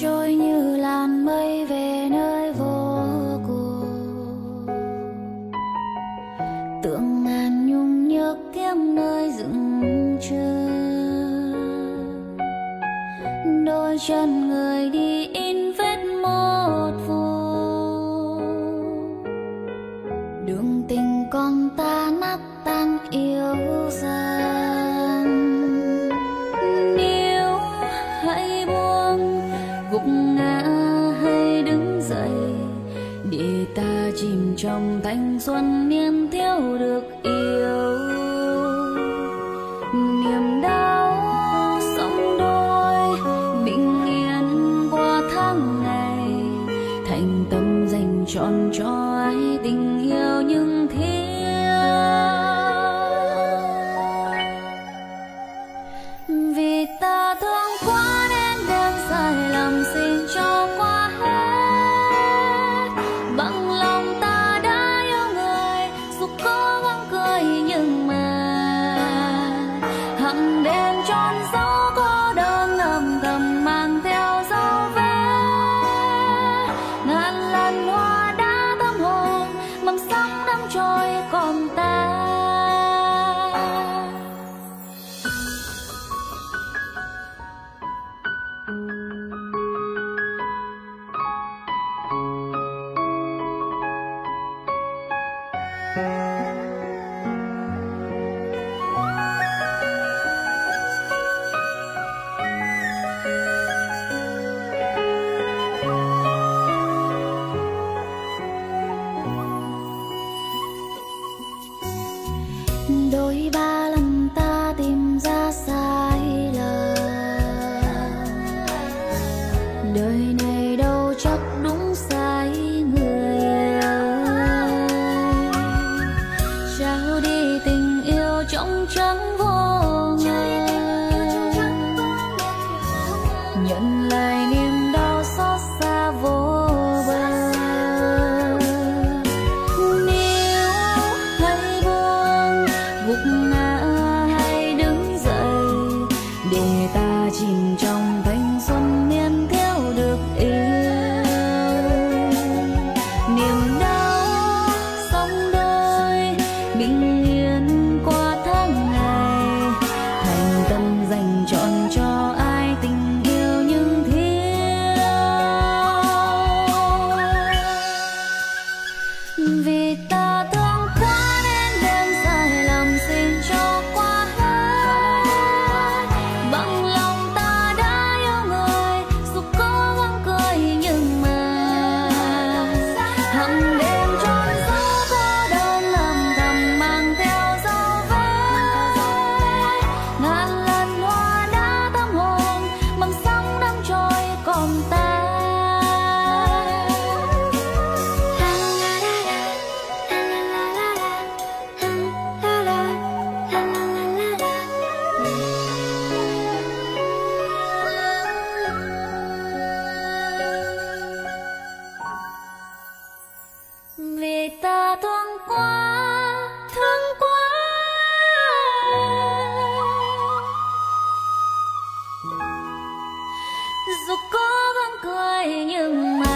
trôi như làn mây về nơi vô cùng. Tượng ngàn nhung nhớ kiếm nơi dừng chân đôi chân người đi xuân niên thiếu được yêu. Niềm đau sống đôi, bình yên qua tháng ngày. Thành tâm dành trọn cho ai tình yêu nhưng đôi ba lần ta tìm ra sai lầm. Đời này sáng dù cố gắng cười nhưng mà